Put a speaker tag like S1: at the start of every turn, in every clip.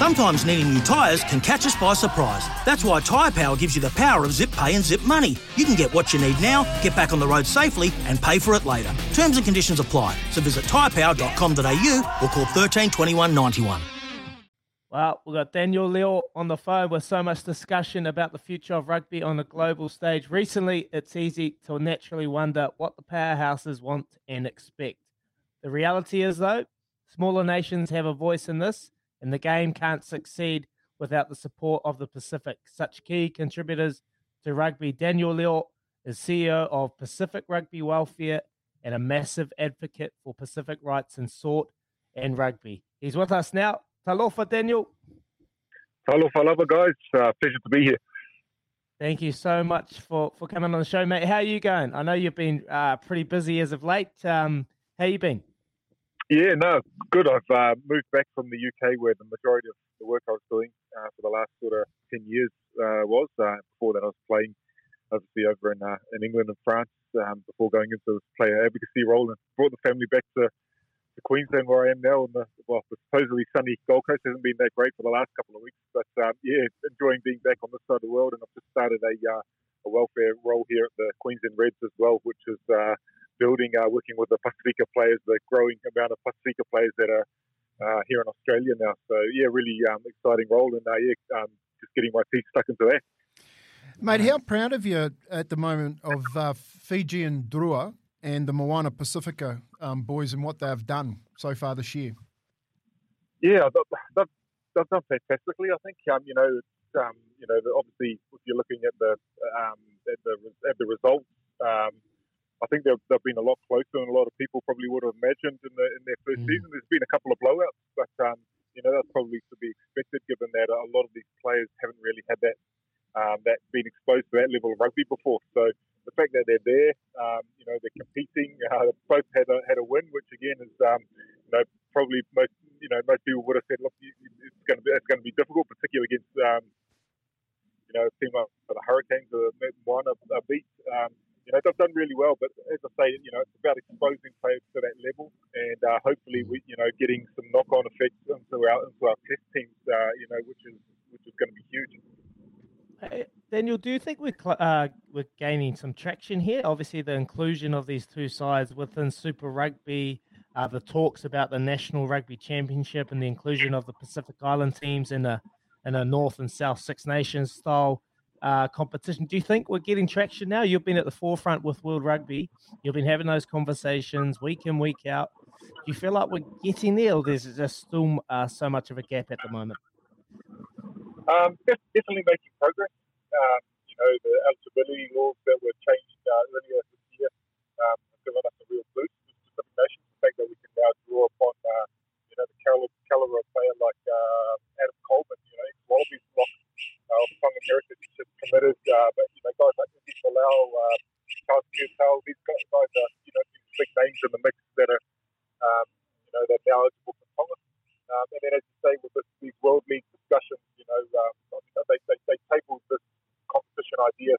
S1: Sometimes needing new tyres can catch us by surprise. That's why Tyre Power gives you the power of zip pay and zip money. You can get what you need now, get back on the road safely, and pay for it later. Terms and conditions apply. So visit tyrepower.com.au or call 13 21 91.
S2: Well, we've got Daniel Leo on the phone with so much discussion about the future of rugby on the global stage. Recently, it's easy to naturally wonder what the powerhouses want and expect. The reality is, though, smaller nations have a voice in this and the game can't succeed without the support of the Pacific. Such key contributors to rugby. Daniel Leo is CEO of Pacific Rugby Welfare and a massive advocate for Pacific rights in sport and rugby. He's with us now. Talofa, Daniel.
S3: Talofa, lava, guys. Uh, pleasure to be here.
S2: Thank you so much for, for coming on the show, mate. How are you going? I know you've been uh, pretty busy as of late. Um, how you been?
S3: Yeah, no, good. I've uh, moved back from the UK where the majority of the work I was doing uh, for the last sort of 10 years uh, was. Uh, before that, I was playing obviously over in, uh, in England and France um, before going into this player advocacy role and brought the family back to, to Queensland where I am now. And the, well, the supposedly sunny Gold Coast hasn't been that great for the last couple of weeks, but um, yeah, enjoying being back on this side of the world. And I've just started a, uh, a welfare role here at the Queensland Reds as well, which is building, uh, working with the Pacifica players, the growing amount of Pacifica players that are uh, here in Australia now. So yeah, really um, exciting role, and uh, yeah, um, just getting my teeth stuck into that.
S4: Mate, how proud of you at the moment of uh, Fijian Drua and the Moana Pacifica um, boys and what they've done so far this year?
S3: Yeah, they've, they've done fantastically. I think um, you know, um, you know, obviously if you're looking at the um, at the at the results, um, I think they've, they've been a lot closer than a lot of people probably would have imagined in, the, in their first mm. season. There's been a couple of blowouts, but um, you know that's probably to be expected given that a lot of these players haven't really had that um, that been exposed to that level of rugby before. So the fact that they're there, um, you know, they're competing. Uh, both had a had a win, which again is um, you know probably most you know most people would have said, look, it's going to be it's going to be difficult, particularly against um, you know a team like the Hurricanes, the one a, a beat. Um, you know, they've done really well. But as I say, you know, it's about exposing players to that level, and uh, hopefully, we, you know, getting some knock-on effects into our into our test teams, uh, you know, which is which is going to be huge.
S2: Hey, Daniel, do you think we're uh, we're gaining some traction here? Obviously, the inclusion of these two sides within Super Rugby, uh, the talks about the National Rugby Championship, and the inclusion of the Pacific Island teams in a in a North and South Six Nations style uh, competition. Do you think we're getting traction now? You've been at the forefront with World Rugby. You've been having those conversations week in, week out. Do you feel like we're getting there, or there's just still uh, so much of a gap at the moment?
S3: Um, definitely making progress. Um, you know, the eligibility laws that were changed uh, earlier this year um, have given us a real boost to Pacific nations. The fact that we can now draw upon, uh, you know, the caliber, of player like uh, Adam Coleman, you know, Wallabies block uh, Tongan heritage is committed. Uh, but you know, guys like Izzy Folau, uh, Charles Piutau, these guys are you know these big names in the mix that are um, you know they're now eligible for Tonga. Um, and then, as you say, with this, these world league discussions, you know, um, they, they they tabled this competition idea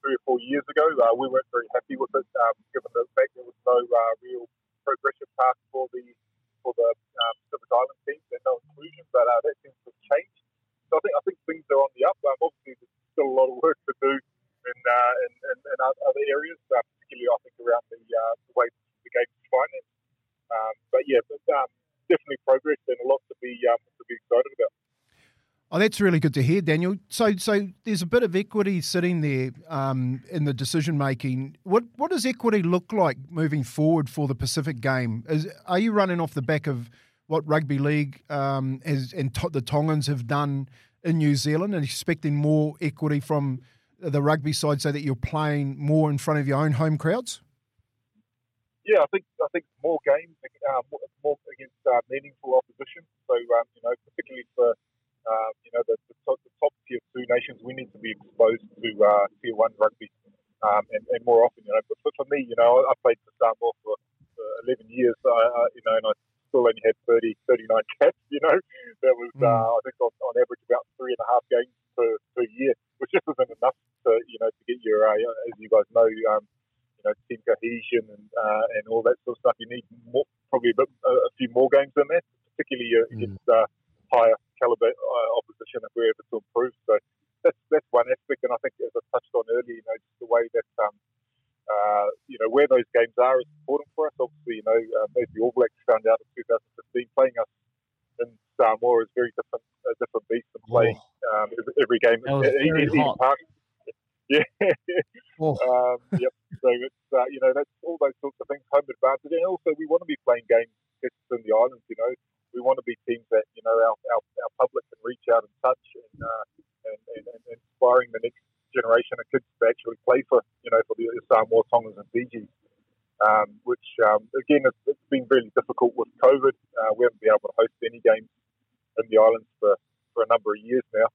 S3: three or four years ago. Uh, we weren't very happy with it, um, given the fact there was no uh, real progression path for the for the decision, but uh, that seems to have changed. So I think I think things are on the up. Um, obviously, there's still a lot of work to do in uh, in, in, in other areas, uh, particularly I think around the, uh, the way the game is financed. Um, but yeah, but, um, definitely progress and a lot to be um, to be excited about.
S4: Oh, that's really good to hear, Daniel. So, so there's a bit of equity sitting there um, in the decision making. What what does equity look like moving forward for the Pacific game? Is, are you running off the back of what rugby league um, has, and to, the Tongans have done in New Zealand, and expecting more equity from the rugby side, so that you're playing more in front of your own home crowds?
S3: Yeah, I think I think more games, uh, more, against uh, meaningful opposition. So um, you know, particularly for um, you know, the, the, top, the, top, tier two nations, we need to be exposed to uh, tier one rugby um, and, and, more often. You know, but for, me, you know, I played for Samoa for, for 11 years. I, you know, and I still only had 30, 39 caps. You know, that was mm. uh, I think on, on, average about three and a half games per, per year, which just isn't enough to you know to get your uh, as you guys know. Um, you know, team cohesion and uh, and all that sort of stuff. You need more, probably a, bit, a, few more games than that, particularly uh, mm. against uh, higher caliber uh, opposition if we're able to improve. So that's that's one aspect, and I think as I touched on earlier, you know, just the way that um, uh, you know where those games are is important for us. Obviously, you know, um, as the All Blacks found out in 2015, playing us in Samoa is very different, a different beast than playing um, every game.
S2: That was very hot. Park.
S3: Yeah. oh. um, yep. So it's uh, you know that's all those sorts of things, home advantage, and also we want to be playing games in the islands. You know, we want to be teams that you know our, our, our public can reach out and touch and, uh, and, and, and inspiring the next generation of kids to actually play for you know for the Samoa, Tongans, and Fiji. Um, which um, again it's, it's been really difficult with COVID. Uh, we haven't been able to host any games in the islands for, for a number of years now.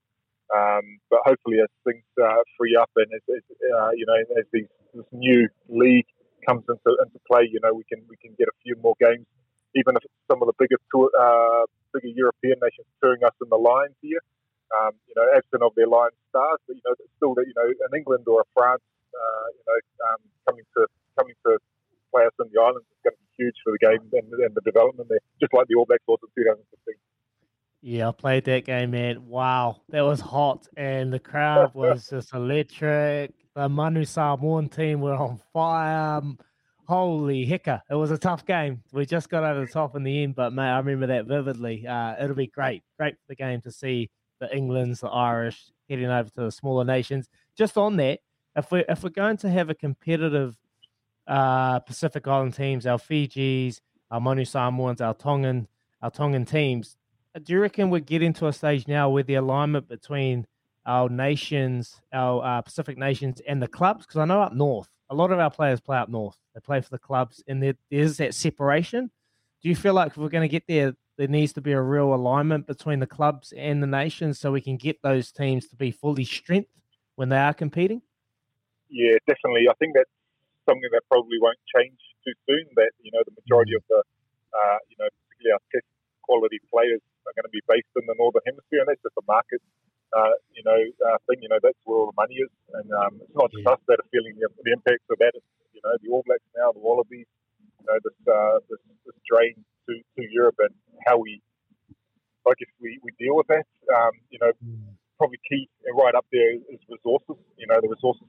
S3: Um, but hopefully, as things uh, free up and as, as uh, you know, as these, this new league comes into into play, you know, we can we can get a few more games even if some of the bigger tour, uh, bigger European nations touring us in the Lions here. Um, you know, absent of their Lions stars, but you know, still that you know, an England or a France, uh, you know, um, coming to coming to play us in the islands is going to be huge for the game and, and the development there, just like the All Blacks was in 2015.
S2: Yeah, I played that game, man. Wow, that was hot, and the crowd was just electric. The Manu Samoan team were on fire holy hicker, it was a tough game. We just got over the top in the end, but mate, I remember that vividly. Uh, it'll be great, great for the game to see the Englands, the Irish heading over to the smaller nations. Just on that, if we if we're going to have a competitive uh, Pacific Island teams, our Fijis, our Manu Samoans, our Tongan, our Tongan teams, do you reckon we're getting to a stage now where the alignment between our nations, our uh, Pacific nations, and the clubs? Because I know up north, a lot of our players play up north. They play for the clubs, and there is that separation. Do you feel like if we're going to get there, there needs to be a real alignment between the clubs and the nations so we can get those teams to be fully strength when they are competing?
S3: Yeah, definitely. I think that's something that probably won't change too soon. That you know the majority of the uh, you know particularly our test quality players are going to be based in the northern hemisphere, and that's just a market uh, you know, uh, thing. You know, that's where all the money is, and um, it's not just yeah. us that are feeling the, the impacts of that. It's, you know, the All Blacks now, the Wallabies. You know, this uh, this, this drain to, to Europe and how we, I guess, we, we deal with that. Um, you know, mm. probably key right up there is resources. You know, the resources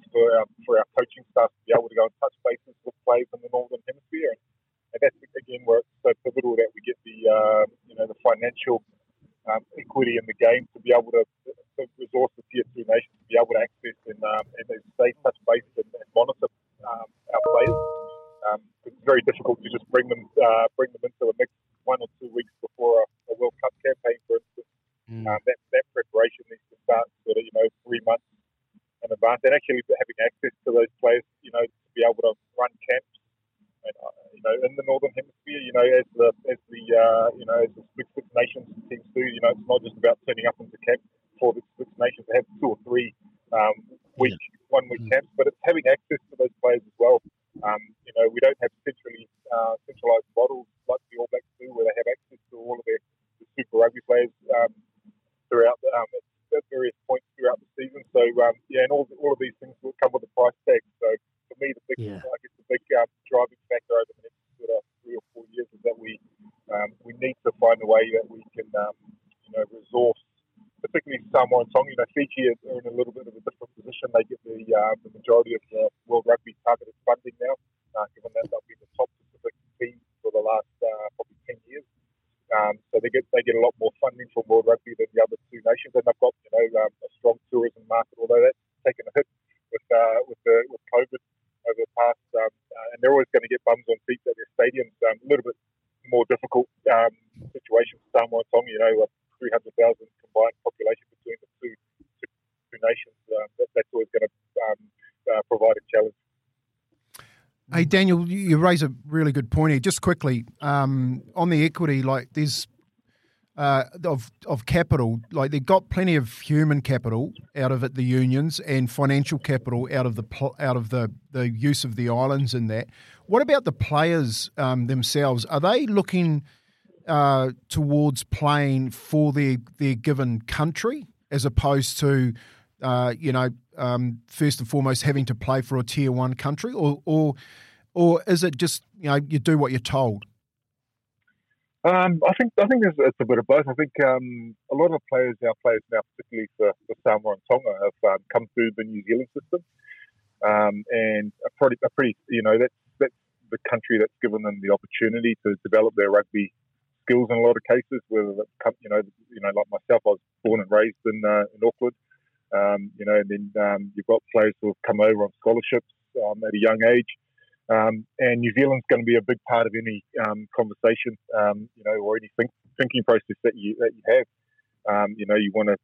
S3: start sort of you know three months in advance, and actually having access to those players, you know, to be able to run camps and, uh, you know, in the northern hemisphere, you know, as the as the uh, you know as the Six nations teams do, you know, it's not just about turning up into camp for the Six nations to have two or three um, week yeah. one week camps, but it's having access to those players as well. Um, you know, we don't have centrally uh, centralized models like the All Blacks do, where they have access to all of their the Super Rugby players um, throughout um, at various points throughout the season. So um, yeah, and all all of these things will come with a price tag. So for me, the big yeah. I guess the big uh, driving factor over the next sort of three or four years is that we um, we need to find a way that we can um, you know resource particularly Samoa and Tonga. You know, Fiji are in a little bit of a different position. They get the uh, the majority of the World Rugby targeted funding now, uh, given that they've been the top Pacific team for the last uh, probably ten years. Um, they get they get a lot more funding from World Rugby than the other two nations, and they've got you know um, a strong tourism market. Although that's taken a hit with uh, with the with COVID over the past, um, uh, and they're always going to get bums on seats at their stadiums. Um, a little bit more difficult um, situation for Samoa Tonga. You know, with 300,000 combined population between the two two, two nations. Um, that, that's always going to um, uh, provide a challenge.
S4: Hey Daniel, you raise a really good point here. Just quickly um, on the equity, like there's uh, of of capital, like they've got plenty of human capital out of it, the unions, and financial capital out of the out of the the use of the islands and that. What about the players um, themselves? Are they looking uh, towards playing for their their given country as opposed to uh, you know, um, first and foremost having to play for a tier one country, or or or is it just you know you do what you're told?
S3: Um, I think I think it's, a bit of both. I think um, a lot of players, our players now, particularly for, for Samoa and Tonga, have um, come through the New Zealand system, um, and a pretty, a pretty, you know, that's that's the country that's given them the opportunity to develop their rugby skills in a lot of cases. Whether that's, you know, you know, like myself, I was born and raised in uh, in Auckland. Um, you know, and then um, you've got players who have come over on scholarships at a young age. Um, and New Zealand's going to be a big part of any um, conversation, um, you know, or any think, thinking process that you that you have. you know, you want to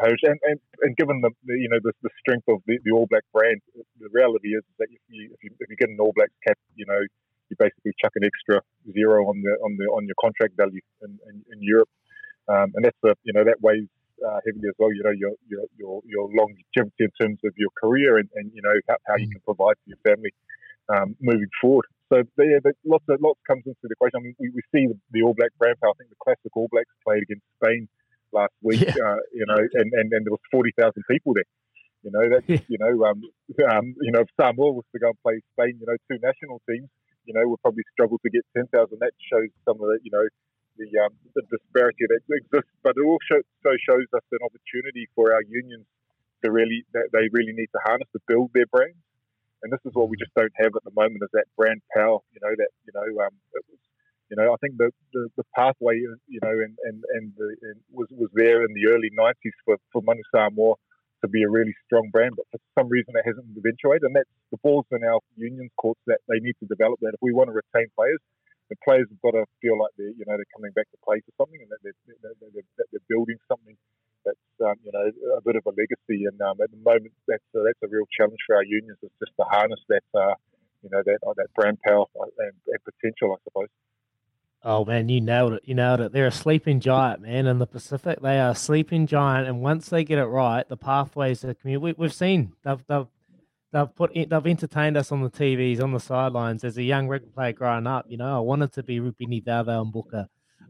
S3: pose, and, and, and given the, the, you know the, the strength of the, the, All Black brand, the reality is that if you, if you if you get an All Blacks cap, you know, you basically chuck an extra zero on the on the on your contract value in, in, in Europe, and that's the you know that weighs uh, heavily as well. You know, your your your, your longevity in terms of your career and, and you know how, how you mm. can provide for your family um, moving forward. So yeah, lots of lots comes into the equation. I mean, we, we see the, the, All Black brand power. I think the classic All Blacks played against Spain last week. Yeah. Uh, you know, and, and, and there was forty thousand people there. You know, that's you know, um, um, you know, if Samoa was to go and play Spain, you know, two national teams, you know, would probably struggle to get ten thousand. That shows some of the, you know, the, um, the disparity that exists, but it also shows us an opportunity for our unions to really that they really need to harness to build their brands, and this is what we just don't have at the moment is that brand power. You know that you know um, was, you know I think the, the, the pathway you know and and and, the, and was was there in the early '90s for for Manu Samoa to be a really strong brand, but for some reason it hasn't eventuated, and that's the balls in our unions courts that they need to develop that. If we want to retain players, the players have got to feel like they're you know they're coming back to play for something and that they're, they're, they're, they're building something um, you know a bit of a legacy. And um, at the moment, that's uh, that's a real challenge for our unions is just to harness that uh, you know that uh, that brand power and, and potential, I suppose.
S2: Oh man, you nailed it! You nailed it. They're a sleeping giant, man. In the Pacific, they are a sleeping giant, and once they get it right, the pathways to the community. We, have seen they've, they've they've put they've entertained us on the TVs on the sidelines as a young rugby player growing up. You know, I wanted to be Rupeni Caucaunibuca.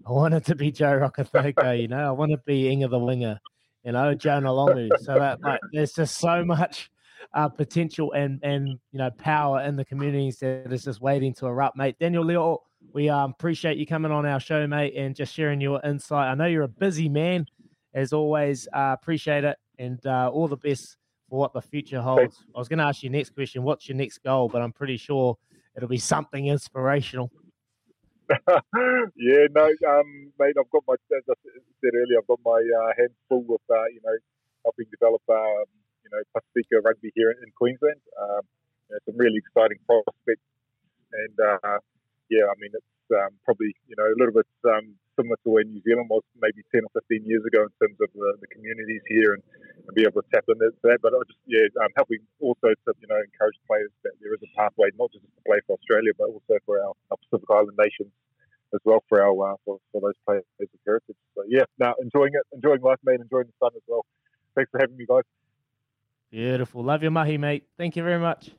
S2: I wanted to be Joe Rokocoko. You know, I want to be Inga the winger. You know, Jonah Lomu. So that like, there's just so much uh, potential and and you know power in the communities that is just waiting to erupt, mate. Daniel Leo, we um, appreciate you coming on our show, mate, and just sharing your insight. I know you're a busy man, as always. Uh, appreciate it, and uh, all the best for what the future holds. I was going to ask you next question, what's your next goal? But I'm pretty sure it'll be something inspirational.
S3: yeah, no, um, mate. I've got my, as I said earlier, I've got my uh, hands full with, uh, you know, helping develop, um, you know, Pacifica rugby here in, in Queensland. Um, you know, some really exciting prospects, and uh, yeah, I mean, it's um, probably, you know, a little bit um, similar to where New Zealand was maybe 10 or 15 years ago in terms of the, the communities here and, and, be able to tap into that. But I just, yeah, um, helping also to, you know, encourage players that there is a pathway, not just to play for Australia, but also for our, our Pacific Island nations as well for our, uh, for, for those players of heritage. So yeah, now enjoying it, enjoying life, mate, enjoying the sun as well. Thanks for having me, guys.
S2: Beautiful. Love your mahi, mate. Thank you very much.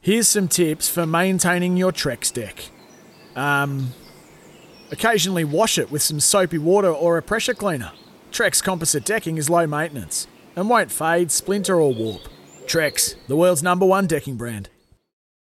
S5: Here's some tips for maintaining your Trex deck. Um, Occasionally wash it with some soapy water or a pressure cleaner. Trex composite decking is low maintenance and won't fade, splinter, or warp. Trex, the world's number one decking brand.